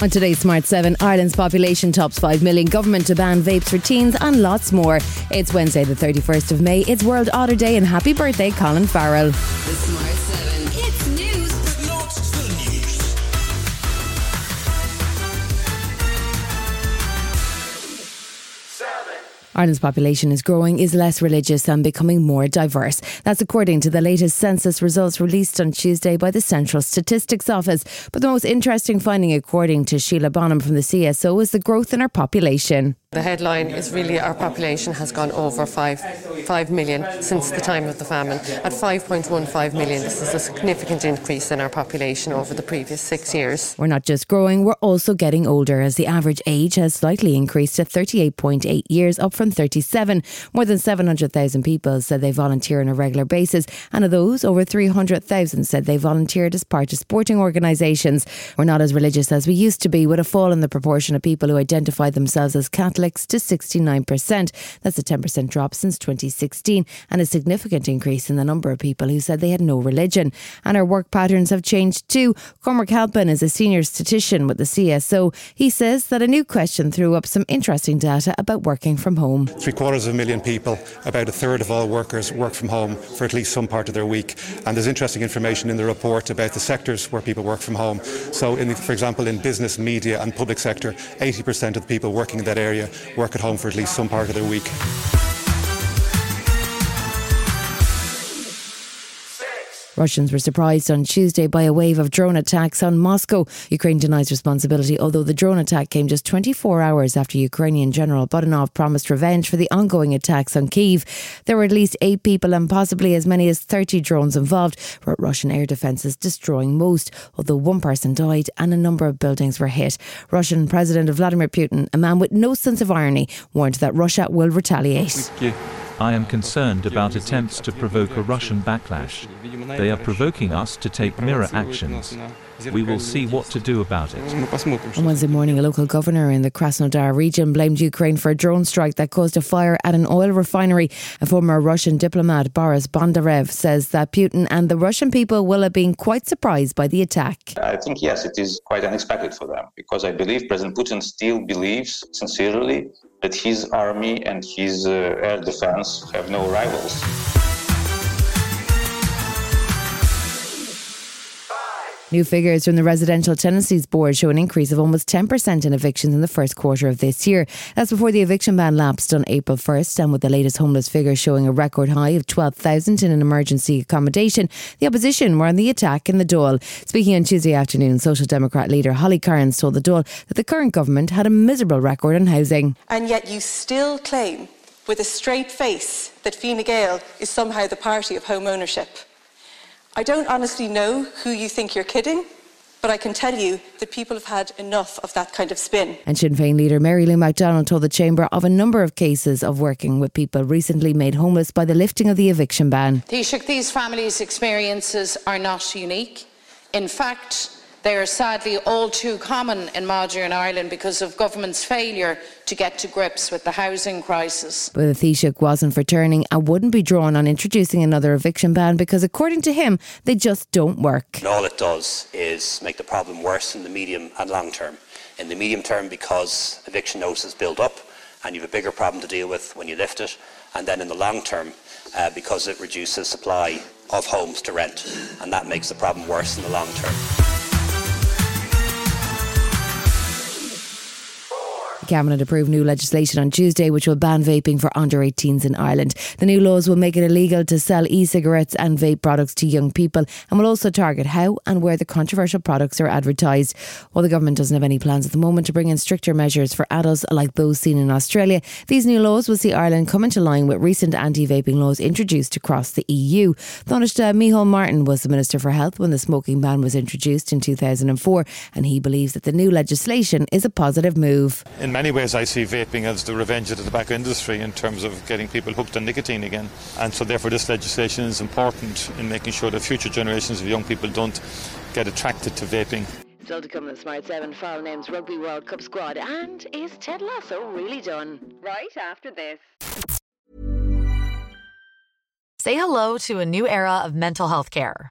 On today's Smart 7, Ireland's population tops 5 million, government to ban vapes for teens, and lots more. It's Wednesday, the 31st of May. It's World Otter Day, and happy birthday, Colin Farrell. Ireland's population is growing, is less religious, and becoming more diverse. That's according to the latest census results released on Tuesday by the Central Statistics Office. But the most interesting finding, according to Sheila Bonham from the CSO, is the growth in our population. The headline is really our population has gone over 5, 5 million since the time of the famine. At 5.15 million, this is a significant increase in our population over the previous six years. We're not just growing, we're also getting older, as the average age has slightly increased to 38.8 years, up from 37. More than 700,000 people said they volunteer on a regular basis, and of those, over 300,000 said they volunteered as part of sporting organisations. We're not as religious as we used to be, with a fall in the proportion of people who identify themselves as Catholics to 69%. That's a 10% drop since 2016, and a significant increase in the number of people who said they had no religion. And our work patterns have changed too. Cormac Halpin is a senior statistician with the CSO. He says that a new question threw up some interesting data about working from home. Three quarters of a million people, about a third of all workers, work from home for at least some part of their week. And there's interesting information in the report about the sectors where people work from home. So, in for example, in business, media, and public sector, 80% of the people working in that area work at home for at least some part of their week. Russians were surprised on Tuesday by a wave of drone attacks on Moscow. Ukraine denies responsibility, although the drone attack came just 24 hours after Ukrainian General Budanov promised revenge for the ongoing attacks on Kiev. There were at least eight people and possibly as many as 30 drones involved, with Russian air defences destroying most, although one person died and a number of buildings were hit. Russian President Vladimir Putin, a man with no sense of irony, warned that Russia will retaliate. I am concerned about attempts to provoke a Russian backlash. They are provoking us to take mirror actions. We will see what to do about it. On Wednesday morning, a local governor in the Krasnodar region blamed Ukraine for a drone strike that caused a fire at an oil refinery. A former Russian diplomat, Boris Bondarev, says that Putin and the Russian people will have been quite surprised by the attack. I think, yes, it is quite unexpected for them because I believe President Putin still believes sincerely that his army and his uh, air defense have no rivals. New figures from the Residential Tenancies Board show an increase of almost 10% in evictions in the first quarter of this year. That's before the eviction ban lapsed on April 1st, and with the latest homeless figure showing a record high of 12,000 in an emergency accommodation, the opposition were on the attack in the Dáil. Speaking on Tuesday afternoon, Social Democrat leader Holly Cairns told the Dáil that the current government had a miserable record on housing. And yet you still claim with a straight face that Fine Gael is somehow the party of home ownership. I don't honestly know who you think you're kidding, but I can tell you that people have had enough of that kind of spin. And Sinn Féin leader Mary Lou McDonald told the Chamber of a number of cases of working with people recently made homeless by the lifting of the eviction ban. Taoiseach, these families' experiences are not unique. In fact, they are sadly all too common in modern Ireland because of government's failure to get to grips with the housing crisis. But the Taoiseach wasn't for turning and wouldn't be drawn on introducing another eviction ban because, according to him, they just don't work. And all it does is make the problem worse in the medium and long term. In the medium term, because eviction notices build up and you have a bigger problem to deal with when you lift it, and then in the long term, uh, because it reduces supply of homes to rent, and that makes the problem worse in the long term. Cabinet approved new legislation on Tuesday which will ban vaping for under 18s in Ireland. The new laws will make it illegal to sell e cigarettes and vape products to young people and will also target how and where the controversial products are advertised. While the government doesn't have any plans at the moment to bring in stricter measures for adults like those seen in Australia, these new laws will see Ireland come into line with recent anti vaping laws introduced across the EU. Taoiseach Micheál Martin was the Minister for Health when the smoking ban was introduced in 2004, and he believes that the new legislation is a positive move. In many ways, I see vaping as the revenge of the tobacco industry in terms of getting people hooked on nicotine again. And so, therefore, this legislation is important in making sure that future generations of young people don't get attracted to vaping. Still to come in the Smart 7 Farrell names Rugby World Cup squad. And is Ted Lasso really done? Right after this. Say hello to a new era of mental health care.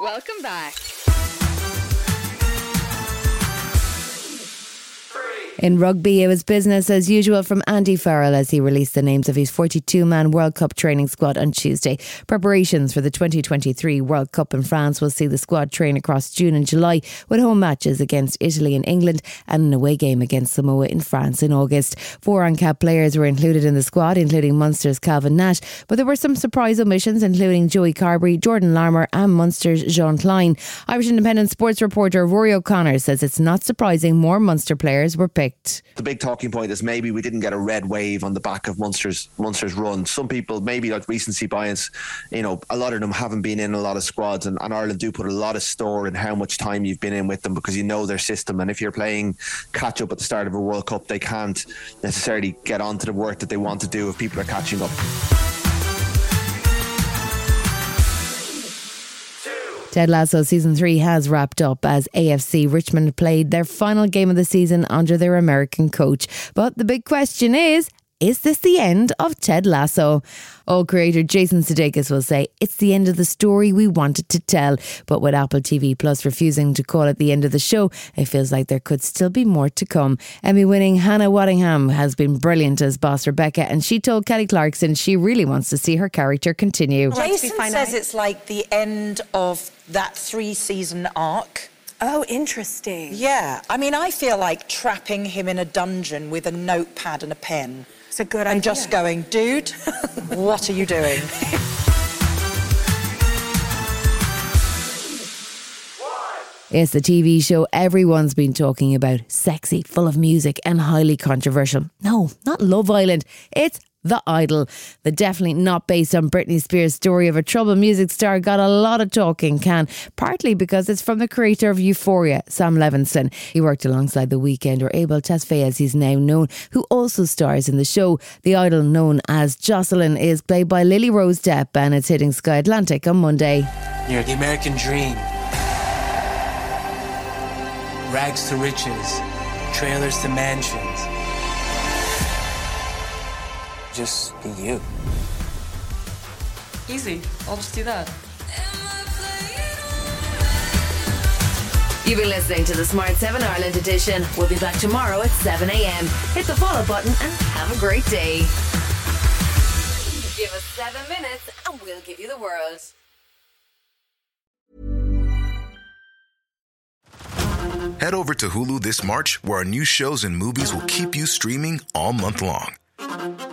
Welcome back. In rugby, it was business as usual from Andy Farrell as he released the names of his 42 man World Cup training squad on Tuesday. Preparations for the 2023 World Cup in France will see the squad train across June and July with home matches against Italy and England and an away game against Samoa in France in August. Four UNCAP players were included in the squad, including Munster's Calvin Nash, but there were some surprise omissions, including Joey Carbery, Jordan Larmour, and Munster's Jean Kleyn. Irish Independent sports reporter Rory O'Connor says it's not surprising more Munster players were picked. The big talking point is maybe we didn't get a red wave on the back of Munster's Munster's run. Some people maybe like recency bias, you know, a lot of them haven't been in a lot of squads, and, and Ireland do put a lot of store in how much time you've been in with them because you know their system. And if you're playing catch up at the start of a World Cup, they can't necessarily get onto the work that they want to do if people are catching up. Ted Lasso season three has wrapped up as AFC Richmond played their final game of the season under their American coach. But the big question is. Is this the end of Ted Lasso? Oh, creator Jason Sudeikis will say it's the end of the story we wanted to tell. But with Apple TV Plus refusing to call it the end of the show, it feels like there could still be more to come. Emmy winning Hannah Waddingham has been brilliant as boss Rebecca, and she told Kelly Clarkson she really wants to see her character continue. Jason says it's like the end of that three season arc. Oh, interesting. Yeah. I mean, I feel like trapping him in a dungeon with a notepad and a pen. It's a good and idea. just going, dude, what are you doing? It's the TV show everyone's been talking about. Sexy, full of music, and highly controversial. No, not Love Island. It's The Idol. The definitely not based on Britney Spears' story of a troubled music star got a lot of talking can, partly because it's from the creator of Euphoria, Sam Levinson. He worked alongside The Weeknd, or Abel Tesfaye as he's now known, who also stars in the show. The Idol, known as Jocelyn, is played by Lily Rose Depp and it's hitting Sky Atlantic on Monday. You're the American dream. Rags to riches, trailers to mansions. Just be you. Easy. I'll just do that. You've been listening to the Smart 7 Ireland edition. We'll be back tomorrow at 7 a.m. Hit the follow button and have a great day. Give us seven minutes and we'll give you the world. Head over to Hulu this March, where our new shows and movies will keep you streaming all month long.